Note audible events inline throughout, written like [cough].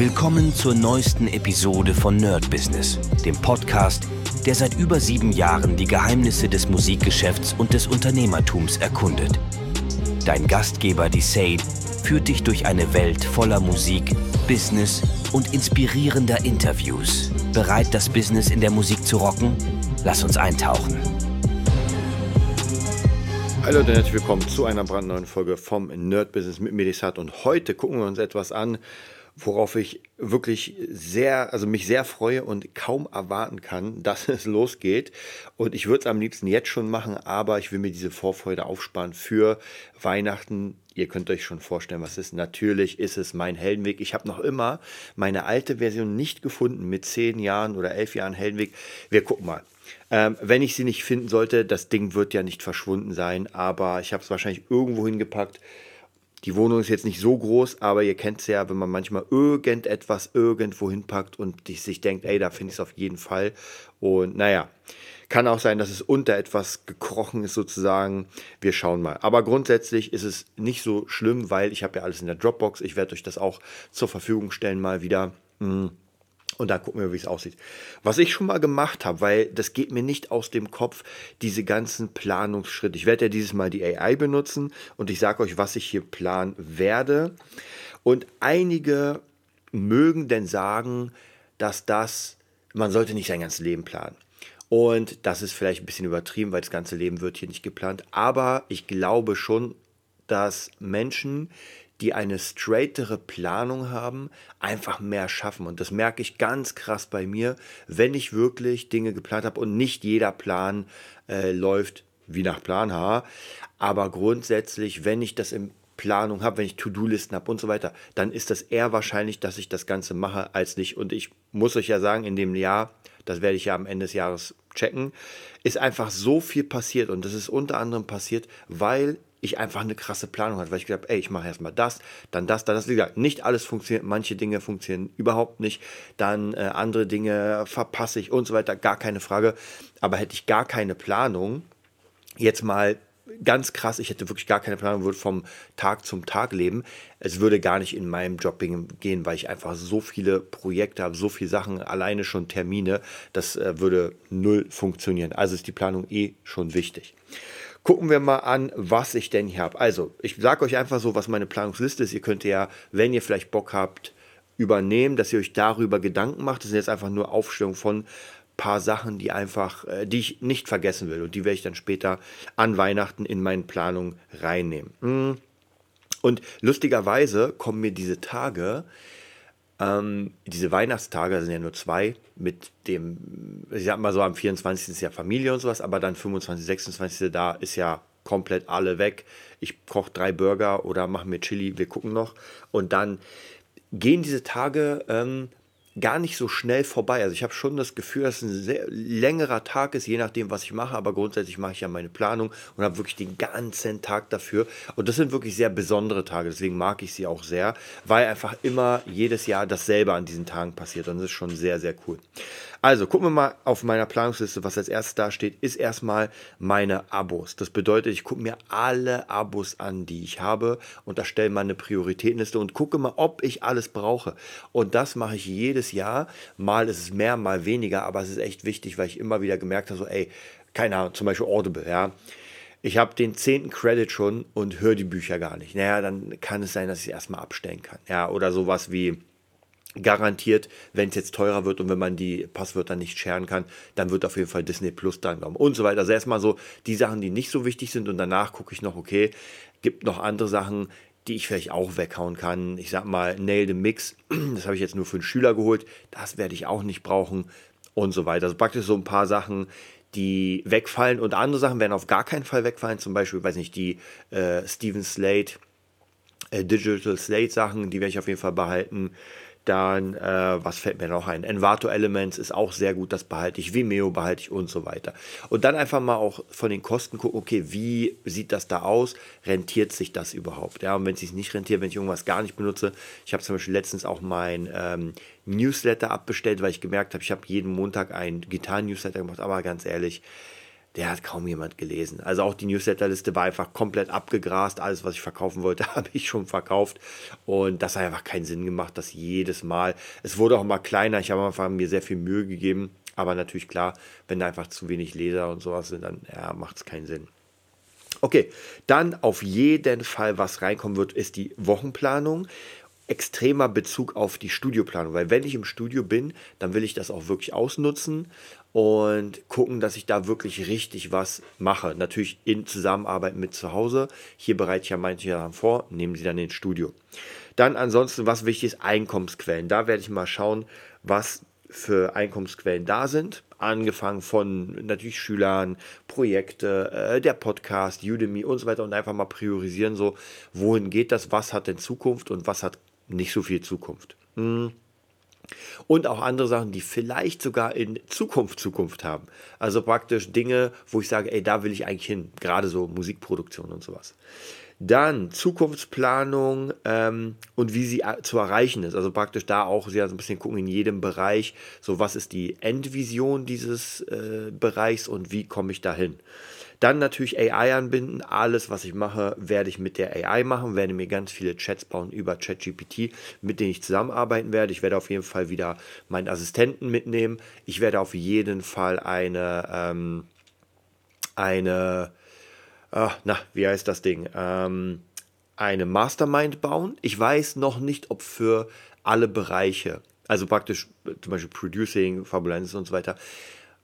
Willkommen zur neuesten Episode von Nerd Business, dem Podcast, der seit über sieben Jahren die Geheimnisse des Musikgeschäfts und des Unternehmertums erkundet. Dein Gastgeber, die Sade, führt dich durch eine Welt voller Musik, Business und inspirierender Interviews. Bereit, das Business in der Musik zu rocken? Lass uns eintauchen. Hallo und herzlich willkommen zu einer brandneuen Folge vom Nerd Business mit Medisat und heute gucken wir uns etwas an, worauf ich wirklich sehr, also mich sehr freue und kaum erwarten kann, [laughs] dass es losgeht. Und ich würde es am liebsten jetzt schon machen, aber ich will mir diese Vorfreude aufsparen für Weihnachten. Ihr könnt euch schon vorstellen, was es ist. Natürlich ist es mein Heldenweg. Ich habe noch immer meine alte Version nicht gefunden mit zehn Jahren oder elf Jahren Heldenweg. Wir gucken mal. Ähm, wenn ich sie nicht finden sollte, das Ding wird ja nicht verschwunden sein, aber ich habe es wahrscheinlich irgendwo hingepackt die Wohnung ist jetzt nicht so groß, aber ihr kennt es ja, wenn man manchmal irgendetwas irgendwo hinpackt und sich denkt, ey, da finde ich es auf jeden Fall. Und naja, kann auch sein, dass es unter etwas gekrochen ist sozusagen. Wir schauen mal. Aber grundsätzlich ist es nicht so schlimm, weil ich habe ja alles in der Dropbox. Ich werde euch das auch zur Verfügung stellen mal wieder. Hm. Und da gucken wir, wie es aussieht. Was ich schon mal gemacht habe, weil das geht mir nicht aus dem Kopf, diese ganzen Planungsschritte. Ich werde ja dieses Mal die AI benutzen und ich sage euch, was ich hier planen werde. Und einige mögen denn sagen, dass das, man sollte nicht sein ganzes Leben planen. Und das ist vielleicht ein bisschen übertrieben, weil das ganze Leben wird hier nicht geplant. Aber ich glaube schon, dass Menschen, die eine straightere Planung haben, einfach mehr schaffen. Und das merke ich ganz krass bei mir, wenn ich wirklich Dinge geplant habe und nicht jeder Plan äh, läuft wie nach Plan H. Aber grundsätzlich, wenn ich das in Planung habe, wenn ich To-Do-Listen habe und so weiter, dann ist das eher wahrscheinlich, dass ich das Ganze mache als nicht. Und ich muss euch ja sagen, in dem Jahr, das werde ich ja am Ende des Jahres checken, ist einfach so viel passiert. Und das ist unter anderem passiert, weil ich einfach eine krasse Planung hatte, weil ich gesagt habe, ey, ich mache erstmal das, dann das, dann das. Wie gesagt, nicht alles funktioniert, manche Dinge funktionieren überhaupt nicht, dann äh, andere Dinge verpasse ich und so weiter, gar keine Frage. Aber hätte ich gar keine Planung, jetzt mal ganz krass, ich hätte wirklich gar keine Planung, würde vom Tag zum Tag leben. Es würde gar nicht in meinem Job gehen, weil ich einfach so viele Projekte habe, so viele Sachen, alleine schon Termine, das äh, würde null funktionieren. Also ist die Planung eh schon wichtig. Gucken wir mal an, was ich denn hier habe. Also, ich sage euch einfach so, was meine Planungsliste ist. Ihr könnt ja, wenn ihr vielleicht Bock habt, übernehmen, dass ihr euch darüber Gedanken macht. Das sind jetzt einfach nur Aufstellungen von paar Sachen, die einfach, äh, die ich nicht vergessen will und die werde ich dann später an Weihnachten in meine Planung reinnehmen. Hm. Und lustigerweise kommen mir diese Tage ähm, diese Weihnachtstage sind ja nur zwei mit dem, ich sag mal so, am 24. ist ja Familie und sowas, aber dann 25, 26. da ist ja komplett alle weg. Ich koche drei Burger oder mache mir Chili, wir gucken noch. Und dann gehen diese Tage ähm, gar nicht so schnell vorbei. Also ich habe schon das Gefühl, dass es ein sehr längerer Tag ist, je nachdem, was ich mache. Aber grundsätzlich mache ich ja meine Planung und habe wirklich den ganzen Tag dafür. Und das sind wirklich sehr besondere Tage. Deswegen mag ich sie auch sehr, weil einfach immer jedes Jahr dasselbe an diesen Tagen passiert. Und das ist schon sehr, sehr cool. Also gucken wir mal auf meiner Planungsliste, was als erstes da steht, ist erstmal meine Abos. Das bedeutet, ich gucke mir alle Abos an, die ich habe und erstelle mal eine Prioritätenliste und gucke mal, ob ich alles brauche. Und das mache ich jedes Jahr. Mal ist es mehr, mal weniger, aber es ist echt wichtig, weil ich immer wieder gemerkt habe, so ey, keine Ahnung, zum Beispiel Audible, ja ich habe den zehnten Credit schon und höre die Bücher gar nicht. Naja, dann kann es sein, dass ich erstmal abstellen kann. Ja, oder sowas wie garantiert, wenn es jetzt teurer wird und wenn man die Passwörter nicht scheren kann, dann wird auf jeden Fall Disney Plus dann kommen und so weiter. Also erstmal so die Sachen, die nicht so wichtig sind und danach gucke ich noch, okay, gibt noch andere Sachen, die ich vielleicht auch weghauen kann. Ich sag mal, Nail the Mix, [clears throat] das habe ich jetzt nur für einen Schüler geholt, das werde ich auch nicht brauchen und so weiter. Also praktisch so ein paar Sachen, die wegfallen und andere Sachen werden auf gar keinen Fall wegfallen, zum Beispiel, weiß nicht, die äh, Steven Slate, äh, Digital Slate Sachen, die werde ich auf jeden Fall behalten. Dann, äh, was fällt mir noch ein? Envato Elements ist auch sehr gut, das behalte ich. Vimeo behalte ich und so weiter. Und dann einfach mal auch von den Kosten gucken, okay, wie sieht das da aus? Rentiert sich das überhaupt? Ja, und wenn es sich nicht rentiert, wenn ich irgendwas gar nicht benutze. Ich habe zum Beispiel letztens auch mein ähm, Newsletter abbestellt, weil ich gemerkt habe, ich habe jeden Montag ein Gitarren-Newsletter gemacht, aber ganz ehrlich, der hat kaum jemand gelesen. Also auch die Newsletterliste war einfach komplett abgegrast. Alles, was ich verkaufen wollte, [laughs] habe ich schon verkauft. Und das hat einfach keinen Sinn gemacht, dass jedes Mal. Es wurde auch mal kleiner. Ich habe am Anfang mir sehr viel Mühe gegeben. Aber natürlich klar, wenn da einfach zu wenig Leser und sowas sind, dann ja, macht es keinen Sinn. Okay, dann auf jeden Fall, was reinkommen wird, ist die Wochenplanung extremer Bezug auf die Studioplanung, weil wenn ich im Studio bin, dann will ich das auch wirklich ausnutzen und gucken, dass ich da wirklich richtig was mache. Natürlich in Zusammenarbeit mit zu Hause. Hier bereite ich ja manche Sachen vor, nehmen sie dann ins Studio. Dann ansonsten, was wichtig ist, Einkommensquellen. Da werde ich mal schauen, was für Einkommensquellen da sind. Angefangen von natürlich Schülern, Projekte, äh, der Podcast, Udemy und so weiter und einfach mal priorisieren, so wohin geht das, was hat denn Zukunft und was hat nicht so viel Zukunft. Hm. Und auch andere Sachen, die vielleicht sogar in Zukunft Zukunft haben. Also praktisch Dinge, wo ich sage, ey, da will ich eigentlich hin. Gerade so Musikproduktion und sowas. Dann Zukunftsplanung ähm, und wie sie zu erreichen ist. Also praktisch da auch sehr so ein bisschen gucken in jedem Bereich, so was ist die Endvision dieses äh, Bereichs und wie komme ich dahin. Dann natürlich AI anbinden. Alles, was ich mache, werde ich mit der AI machen, werde mir ganz viele Chats bauen über ChatGPT, mit denen ich zusammenarbeiten werde. Ich werde auf jeden Fall wieder meinen Assistenten mitnehmen. Ich werde auf jeden Fall eine, ähm, eine, ach, na, wie heißt das Ding? Ähm, eine Mastermind bauen. Ich weiß noch nicht, ob für alle Bereiche, also praktisch zum Beispiel Producing, Fabulenz und so weiter,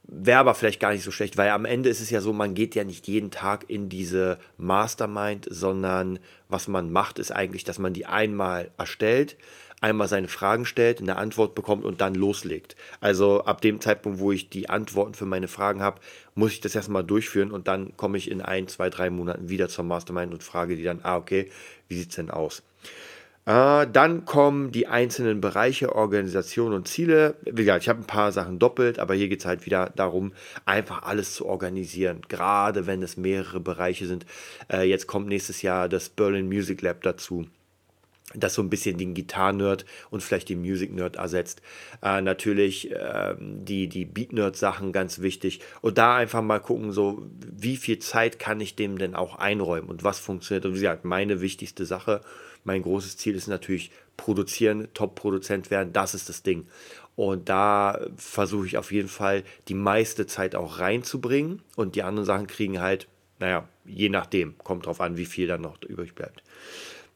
Wäre aber vielleicht gar nicht so schlecht, weil am Ende ist es ja so, man geht ja nicht jeden Tag in diese Mastermind, sondern was man macht, ist eigentlich, dass man die einmal erstellt, einmal seine Fragen stellt, eine Antwort bekommt und dann loslegt. Also ab dem Zeitpunkt, wo ich die Antworten für meine Fragen habe, muss ich das erstmal durchführen und dann komme ich in ein, zwei, drei Monaten wieder zur Mastermind und frage die dann, ah, okay, wie sieht es denn aus? Äh, dann kommen die einzelnen Bereiche, Organisation und Ziele. Wie gesagt, ich habe ein paar Sachen doppelt, aber hier geht es halt wieder darum, einfach alles zu organisieren, gerade wenn es mehrere Bereiche sind. Äh, jetzt kommt nächstes Jahr das Berlin Music Lab dazu das so ein bisschen den Gitarren-Nerd und vielleicht den Music-Nerd ersetzt. Äh, natürlich äh, die, die Beat-Nerd-Sachen ganz wichtig. Und da einfach mal gucken, so wie viel Zeit kann ich dem denn auch einräumen und was funktioniert. Und wie gesagt, meine wichtigste Sache mein großes Ziel ist natürlich produzieren, Top-Produzent werden, das ist das Ding. Und da versuche ich auf jeden Fall die meiste Zeit auch reinzubringen und die anderen Sachen kriegen halt, naja, je nachdem, kommt drauf an, wie viel dann noch übrig bleibt.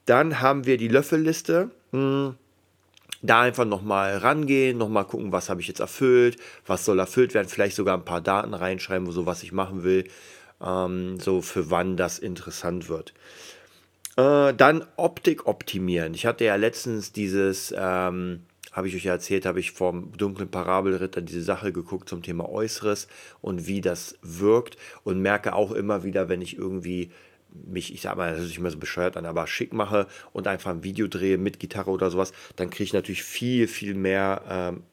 Dann haben wir die Löffelliste. Hm, da einfach nochmal rangehen, nochmal gucken, was habe ich jetzt erfüllt, was soll erfüllt werden, vielleicht sogar ein paar Daten reinschreiben, so was ich machen will, ähm, so für wann das interessant wird. Äh, dann Optik optimieren. Ich hatte ja letztens dieses, ähm, habe ich euch ja erzählt, habe ich vom dunklen Parabelritter diese Sache geguckt zum Thema Äußeres und wie das wirkt und merke auch immer wieder, wenn ich irgendwie mich, ich sag mal, das hört sich immer so bescheuert an, aber schick mache und einfach ein Video drehe mit Gitarre oder sowas, dann kriege ich natürlich viel, viel mehr ähm,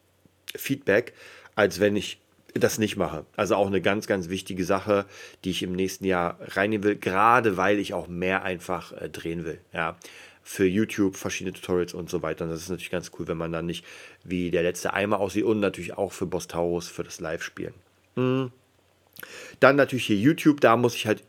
Feedback, als wenn ich das nicht mache. Also auch eine ganz, ganz wichtige Sache, die ich im nächsten Jahr reinnehmen will, gerade weil ich auch mehr einfach äh, drehen will. Ja. Für YouTube verschiedene Tutorials und so weiter. Und das ist natürlich ganz cool, wenn man dann nicht wie der letzte Eimer aussieht und natürlich auch für Boss Taurus für das Live-Spielen. Mhm. Dann natürlich hier YouTube, da muss ich halt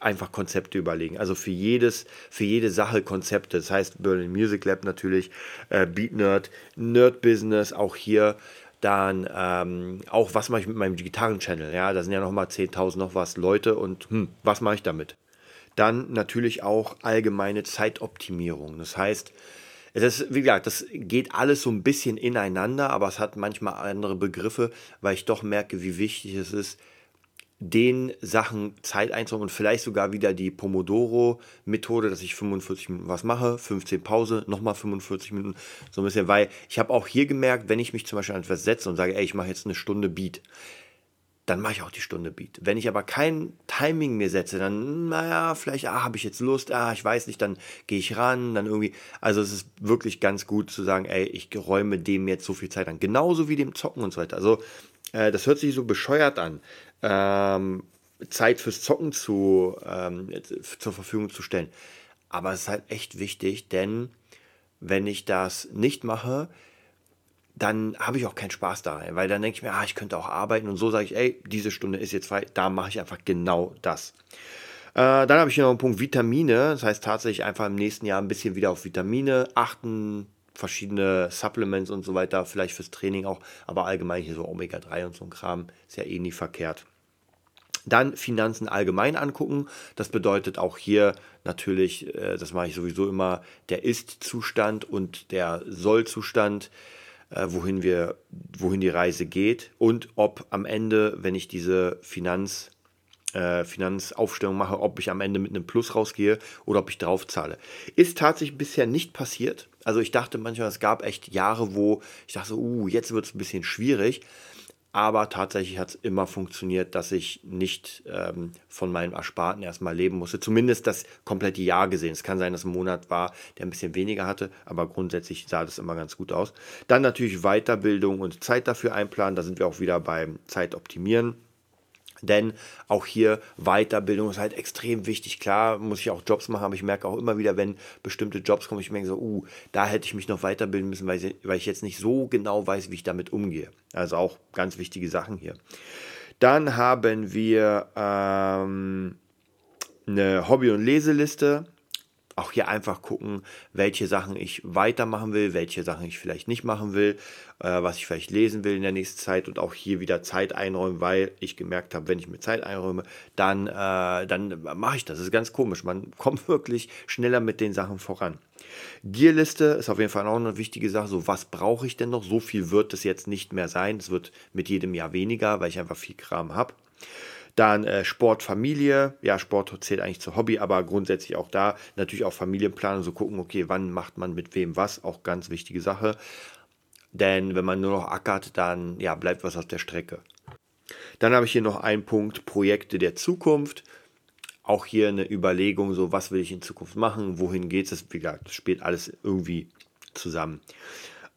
einfach Konzepte überlegen. Also für jedes, für jede Sache Konzepte. Das heißt Berlin Music Lab natürlich, äh, Beat Nerd, Nerd Business, auch hier dann ähm, auch, was mache ich mit meinem Gitarren-Channel? Ja, da sind ja nochmal 10.000 noch was Leute und hm, was mache ich damit? Dann natürlich auch allgemeine Zeitoptimierung. Das heißt, es ist, wie gesagt, das geht alles so ein bisschen ineinander, aber es hat manchmal andere Begriffe, weil ich doch merke, wie wichtig es ist, den Sachen Zeit einzuräumen und vielleicht sogar wieder die Pomodoro-Methode, dass ich 45 Minuten was mache, 15 Pause, nochmal 45 Minuten, so ein bisschen, weil ich habe auch hier gemerkt, wenn ich mich zum Beispiel an etwas setze und sage, ey, ich mache jetzt eine Stunde Beat, dann mache ich auch die Stunde Beat. Wenn ich aber kein Timing mir setze, dann, naja, vielleicht, ah, habe ich jetzt Lust, ah, ich weiß nicht, dann gehe ich ran, dann irgendwie. Also es ist wirklich ganz gut zu sagen, ey, ich räume dem jetzt so viel Zeit an. Genauso wie dem Zocken und so weiter. Also äh, das hört sich so bescheuert an ähm, Zeit fürs Zocken zu, ähm, zur Verfügung zu stellen. Aber es ist halt echt wichtig, denn wenn ich das nicht mache, dann habe ich auch keinen Spaß daran, weil dann denke ich mir, ah, ich könnte auch arbeiten und so sage ich, ey, diese Stunde ist jetzt frei, da mache ich einfach genau das. Äh, dann habe ich hier noch einen Punkt Vitamine, das heißt tatsächlich einfach im nächsten Jahr ein bisschen wieder auf Vitamine achten, verschiedene Supplements und so weiter, vielleicht fürs Training auch, aber allgemein hier so Omega-3 und so ein Kram ist ja eh nie verkehrt. Dann Finanzen allgemein angucken. Das bedeutet auch hier natürlich, äh, das mache ich sowieso immer, der Ist-Zustand und der Soll-Zustand, äh, wohin, wohin die Reise geht und ob am Ende, wenn ich diese Finanz, äh, Finanzaufstellung mache, ob ich am Ende mit einem Plus rausgehe oder ob ich draufzahle. Ist tatsächlich bisher nicht passiert. Also ich dachte manchmal, es gab echt Jahre, wo ich dachte, uh, jetzt wird es ein bisschen schwierig. Aber tatsächlich hat es immer funktioniert, dass ich nicht ähm, von meinem Ersparten erstmal leben musste. Zumindest das komplette Jahr gesehen. Es kann sein, dass ein Monat war, der ein bisschen weniger hatte, aber grundsätzlich sah das immer ganz gut aus. Dann natürlich Weiterbildung und Zeit dafür einplanen. Da sind wir auch wieder beim Zeitoptimieren. Denn auch hier Weiterbildung ist halt extrem wichtig. Klar muss ich auch Jobs machen, aber ich merke auch immer wieder, wenn bestimmte Jobs kommen, ich merke so, uh, da hätte ich mich noch weiterbilden müssen, weil ich, jetzt nicht so genau weiß, wie ich damit umgehe. Also auch ganz wichtige Sachen hier. Dann haben wir ähm, eine Hobby- und Leseliste auch hier einfach gucken, welche Sachen ich weitermachen will, welche Sachen ich vielleicht nicht machen will, äh, was ich vielleicht lesen will in der nächsten Zeit und auch hier wieder Zeit einräumen, weil ich gemerkt habe, wenn ich mir Zeit einräume, dann, äh, dann mache ich das. Das ist ganz komisch. Man [laughs] kommt wirklich schneller mit den Sachen voran. Gearliste ist auf jeden Fall auch eine wichtige Sache. So, was brauche ich denn noch? So viel wird es jetzt nicht mehr sein. Es wird mit jedem Jahr weniger, weil ich einfach viel Kram habe. Dann äh, Sport, Familie. Ja, Sport zählt eigentlich zu Hobby, aber grundsätzlich auch da natürlich auch Familienplanung, so gucken, okay, wann macht man mit wem was, auch ganz wichtige Sache. Denn wenn man nur noch ackert, dann ja, bleibt was auf der Strecke. Dann habe ich hier noch einen Punkt, Projekte der Zukunft. Auch hier eine Überlegung, so was will ich in Zukunft machen, wohin geht es. Wie gesagt, das spielt alles irgendwie zusammen.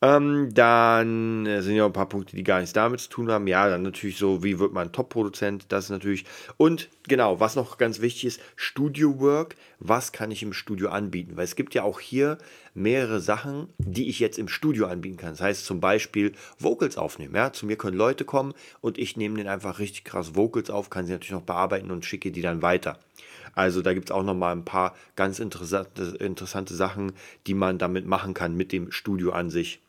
Ähm, dann äh, sind ja ein paar Punkte, die gar nichts damit zu tun haben. Ja, dann natürlich so, wie wird man Top-Produzent? Das ist natürlich. Und genau, was noch ganz wichtig ist, Studio-Work. Was kann ich im Studio anbieten? Weil es gibt ja auch hier mehrere Sachen, die ich jetzt im Studio anbieten kann. Das heißt zum Beispiel Vocals aufnehmen. Ja? Zu mir können Leute kommen und ich nehme den einfach richtig krass Vocals auf, kann sie natürlich noch bearbeiten und schicke die dann weiter. Also da gibt es auch noch mal ein paar ganz interessante, interessante Sachen, die man damit machen kann mit dem Studio an sich.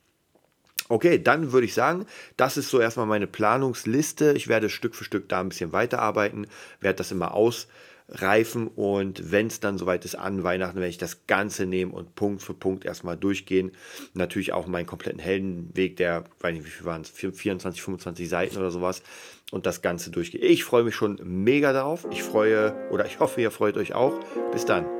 Okay, dann würde ich sagen, das ist so erstmal meine Planungsliste. Ich werde Stück für Stück da ein bisschen weiterarbeiten, werde das immer ausreifen und wenn es dann soweit ist an Weihnachten, werde ich das Ganze nehmen und Punkt für Punkt erstmal durchgehen. Natürlich auch meinen kompletten Heldenweg, der, weiß nicht, wie viel waren es, 24, 25 Seiten oder sowas und das Ganze durchgehen. Ich freue mich schon mega darauf. Ich freue oder ich hoffe, ihr freut euch auch. Bis dann.